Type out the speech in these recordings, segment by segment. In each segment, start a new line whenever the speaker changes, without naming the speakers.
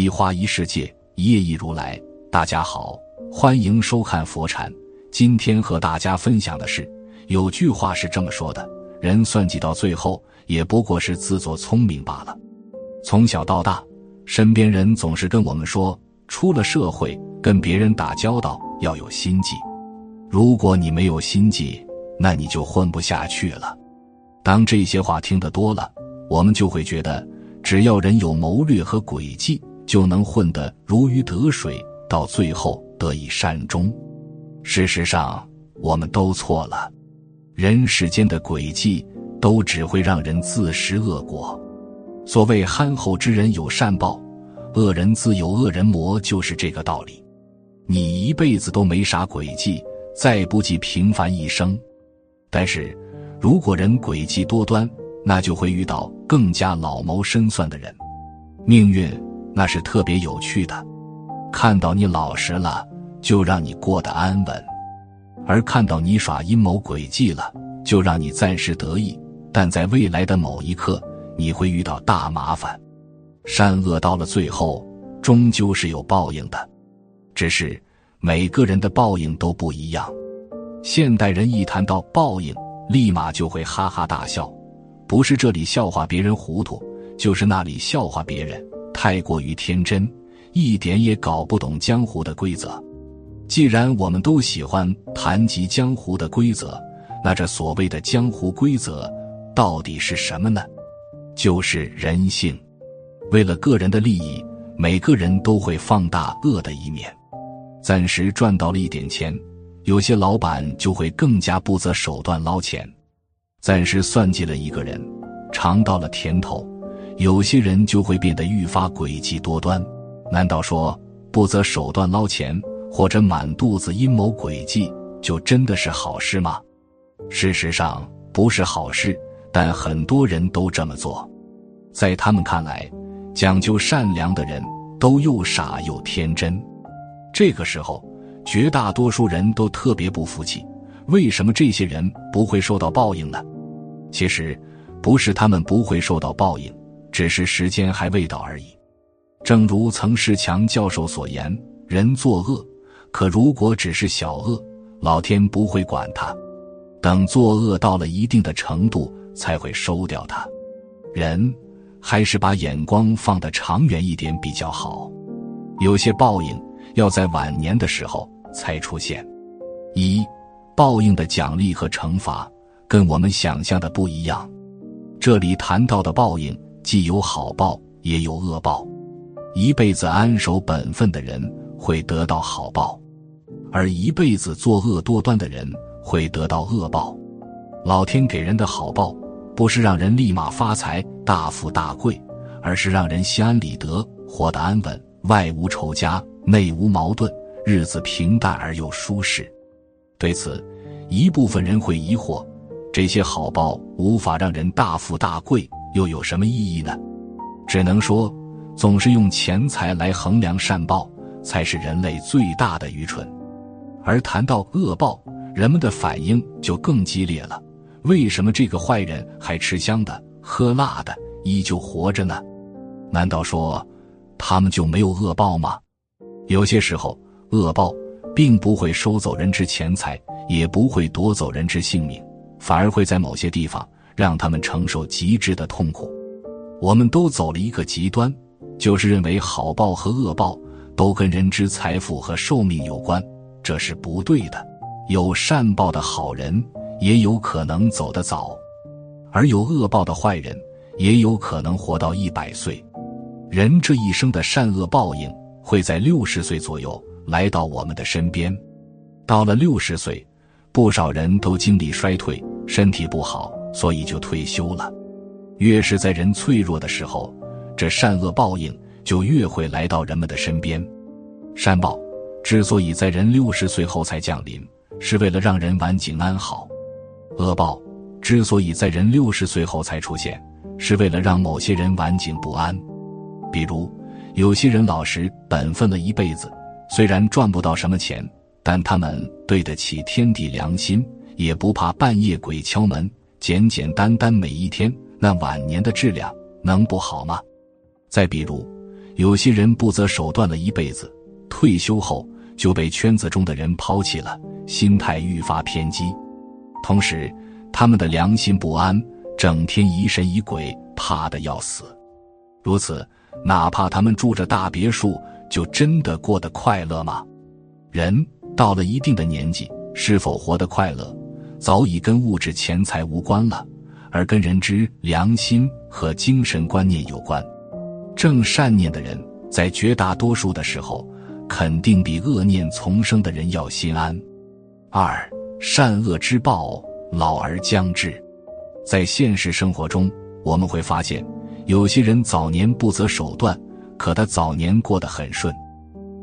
一花一世界，一叶一如来。大家好，欢迎收看佛禅。今天和大家分享的是，有句话是这么说的：人算计到最后，也不过是自作聪明罢了。从小到大，身边人总是跟我们说，出了社会跟别人打交道要有心计。如果你没有心计，那你就混不下去了。当这些话听得多了，我们就会觉得，只要人有谋略和诡计，就能混得如鱼得水，到最后得以善终。事实上，我们都错了。人世间的诡计，都只会让人自食恶果。所谓憨厚之人有善报，恶人自有恶人磨，就是这个道理。你一辈子都没啥诡计，再不济平凡一生。但是，如果人诡计多端，那就会遇到更加老谋深算的人。命运那是特别有趣的，看到你老实了，就让你过得安稳；而看到你耍阴谋诡计了，就让你暂时得意。但在未来的某一刻，你会遇到大麻烦。善恶到了最后，终究是有报应的，只是每个人的报应都不一样。现代人一谈到报应，立马就会哈哈大笑，不是这里笑话别人糊涂，就是那里笑话别人太过于天真，一点也搞不懂江湖的规则。既然我们都喜欢谈及江湖的规则，那这所谓的江湖规则到底是什么呢？就是人性。为了个人的利益，每个人都会放大恶的一面，暂时赚到了一点钱。有些老板就会更加不择手段捞钱，暂时算计了一个人，尝到了甜头；有些人就会变得愈发诡计多端。难道说不择手段捞钱，或者满肚子阴谋诡计，就真的是好事吗？事实上不是好事，但很多人都这么做。在他们看来，讲究善良的人都又傻又天真。这个时候。绝大多数人都特别不服气，为什么这些人不会受到报应呢？其实，不是他们不会受到报应，只是时间还未到而已。正如曾仕强教授所言：“人作恶，可如果只是小恶，老天不会管他；等作恶到了一定的程度，才会收掉他。人还是把眼光放得长远一点比较好。有些报应。”要在晚年的时候才出现。一，报应的奖励和惩罚跟我们想象的不一样。这里谈到的报应，既有好报，也有恶报。一辈子安守本分的人会得到好报，而一辈子作恶多端的人会得到恶报。老天给人的好报，不是让人立马发财、大富大贵，而是让人心安理得，活得安稳，外无仇家。内无矛盾，日子平淡而又舒适。对此，一部分人会疑惑：这些好报无法让人大富大贵，又有什么意义呢？只能说，总是用钱财来衡量善报，才是人类最大的愚蠢。而谈到恶报，人们的反应就更激烈了。为什么这个坏人还吃香的喝辣的，依旧活着呢？难道说他们就没有恶报吗？有些时候，恶报并不会收走人之钱财，也不会夺走人之性命，反而会在某些地方让他们承受极致的痛苦。我们都走了一个极端，就是认为好报和恶报都跟人之财富和寿命有关，这是不对的。有善报的好人也有可能走得早，而有恶报的坏人也有可能活到一百岁。人这一生的善恶报应。会在六十岁左右来到我们的身边，到了六十岁，不少人都精力衰退，身体不好，所以就退休了。越是在人脆弱的时候，这善恶报应就越会来到人们的身边。善报之所以在人六十岁后才降临，是为了让人晚景安好；恶报之所以在人六十岁后才出现，是为了让某些人晚景不安，比如。有些人老实本分了一辈子，虽然赚不到什么钱，但他们对得起天地良心，也不怕半夜鬼敲门，简简单单每一天，那晚年的质量能不好吗？再比如，有些人不择手段了一辈子，退休后就被圈子中的人抛弃了，心态愈发偏激。同时，他们的良心不安，整天疑神疑鬼，怕的要死。如此，哪怕他们住着大别墅，就真的过得快乐吗？人到了一定的年纪，是否活得快乐，早已跟物质钱财无关了，而跟人之良心和精神观念有关。正善念的人，在绝大多数的时候，肯定比恶念丛生的人要心安。二善恶之报，老而将至。在现实生活中，我们会发现，有些人早年不择手段，可他早年过得很顺，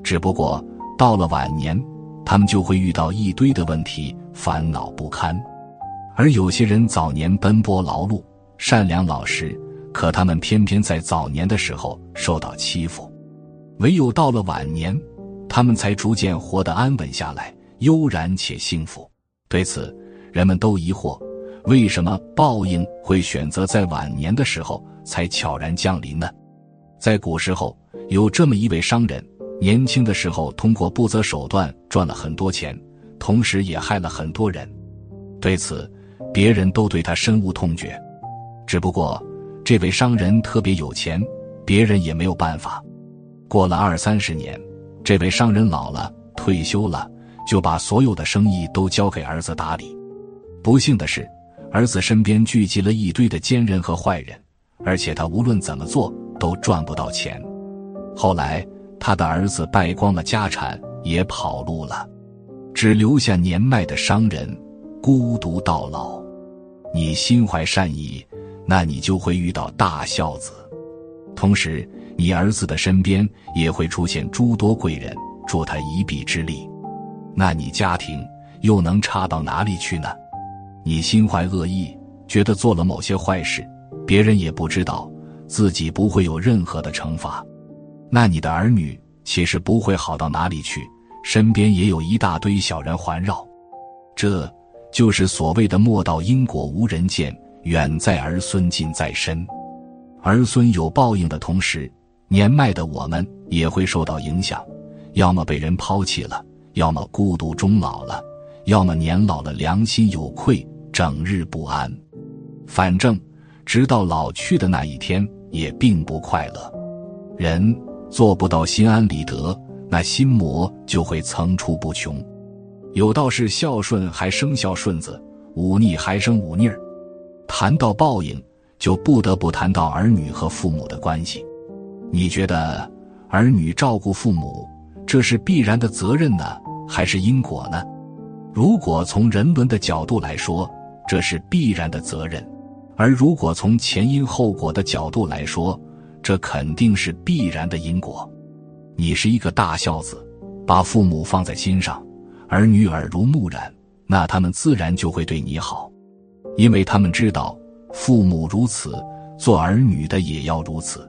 只不过到了晚年，他们就会遇到一堆的问题，烦恼不堪；而有些人早年奔波劳碌，善良老实。可他们偏偏在早年的时候受到欺负，唯有到了晚年，他们才逐渐活得安稳下来，悠然且幸福。对此，人们都疑惑：为什么报应会选择在晚年的时候才悄然降临呢？在古时候，有这么一位商人，年轻的时候通过不择手段赚了很多钱，同时也害了很多人。对此，别人都对他深恶痛绝。只不过。这位商人特别有钱，别人也没有办法。过了二三十年，这位商人老了，退休了，就把所有的生意都交给儿子打理。不幸的是，儿子身边聚集了一堆的奸人和坏人，而且他无论怎么做都赚不到钱。后来，他的儿子败光了家产，也跑路了，只留下年迈的商人，孤独到老。你心怀善意。那你就会遇到大孝子，同时你儿子的身边也会出现诸多贵人，助他一臂之力。那你家庭又能差到哪里去呢？你心怀恶意，觉得做了某些坏事，别人也不知道，自己不会有任何的惩罚。那你的儿女其实不会好到哪里去，身边也有一大堆小人环绕。这就是所谓的“莫道因果无人见”。远在儿孙近在身，儿孙有报应的同时，年迈的我们也会受到影响，要么被人抛弃了，要么孤独终老了，要么年老了良心有愧，整日不安。反正，直到老去的那一天，也并不快乐。人做不到心安理得，那心魔就会层出不穷。有道是：孝顺还生孝顺子，忤逆还生忤逆儿。谈到报应，就不得不谈到儿女和父母的关系。你觉得儿女照顾父母，这是必然的责任呢，还是因果呢？如果从人伦的角度来说，这是必然的责任；而如果从前因后果的角度来说，这肯定是必然的因果。你是一个大孝子，把父母放在心上，儿女耳濡目染，那他们自然就会对你好。因为他们知道，父母如此，做儿女的也要如此。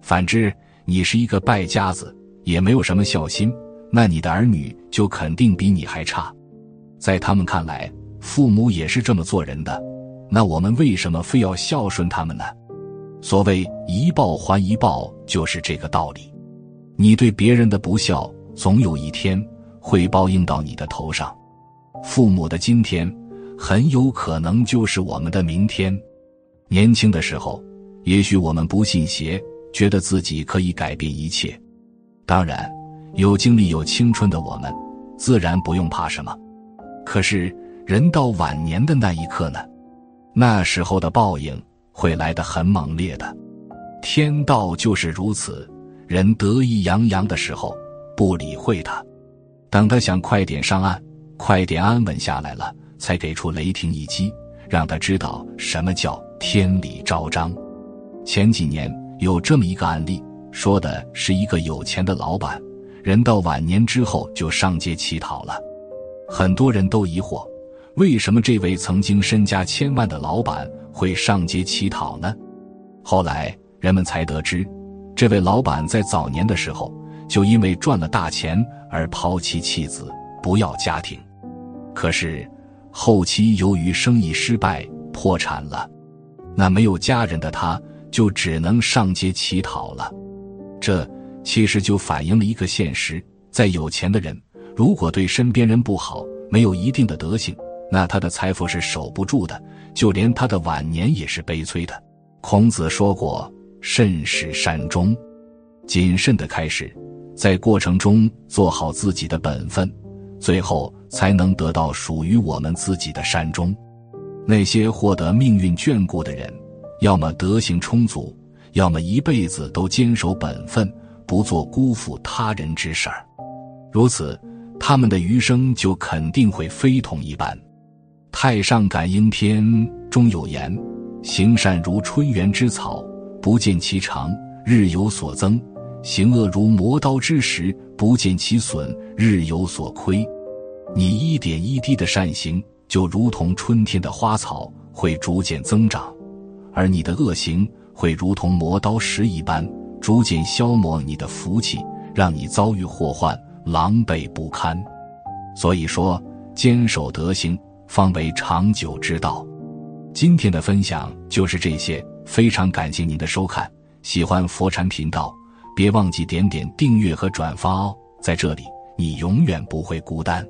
反之，你是一个败家子，也没有什么孝心，那你的儿女就肯定比你还差。在他们看来，父母也是这么做人的，那我们为什么非要孝顺他们呢？所谓一报还一报，就是这个道理。你对别人的不孝，总有一天会报应到你的头上。父母的今天。很有可能就是我们的明天。年轻的时候，也许我们不信邪，觉得自己可以改变一切。当然，有精力、有青春的我们，自然不用怕什么。可是，人到晚年的那一刻呢？那时候的报应会来得很猛烈的。天道就是如此，人得意洋洋的时候，不理会他；等他想快点上岸，快点安稳下来了。才给出雷霆一击，让他知道什么叫天理昭彰。前几年有这么一个案例，说的是一个有钱的老板，人到晚年之后就上街乞讨了。很多人都疑惑，为什么这位曾经身家千万的老板会上街乞讨呢？后来人们才得知，这位老板在早年的时候就因为赚了大钱而抛妻弃子，不要家庭。可是。后期由于生意失败破产了，那没有家人的他就只能上街乞讨了。这其实就反映了一个现实：再有钱的人，如果对身边人不好，没有一定的德行，那他的财富是守不住的，就连他的晚年也是悲催的。孔子说过：“慎始善终，谨慎的开始，在过程中做好自己的本分，最后才能得到属于我们自己的善终。”那些获得命运眷顾的人，要么德行充足，要么一辈子都坚守本分，不做辜负他人之事儿。如此，他们的余生就肯定会非同一般。《太上感应篇》中有言。行善如春园之草，不见其长，日有所增；行恶如磨刀之石，不见其损，日有所亏。你一点一滴的善行，就如同春天的花草，会逐渐增长；而你的恶行，会如同磨刀石一般，逐渐消磨你的福气，让你遭遇祸患，狼狈不堪。所以说，坚守德行，方为长久之道。今天的分享就是这些，非常感谢您的收看。喜欢佛禅频道，别忘记点点订阅和转发哦。在这里，你永远不会孤单。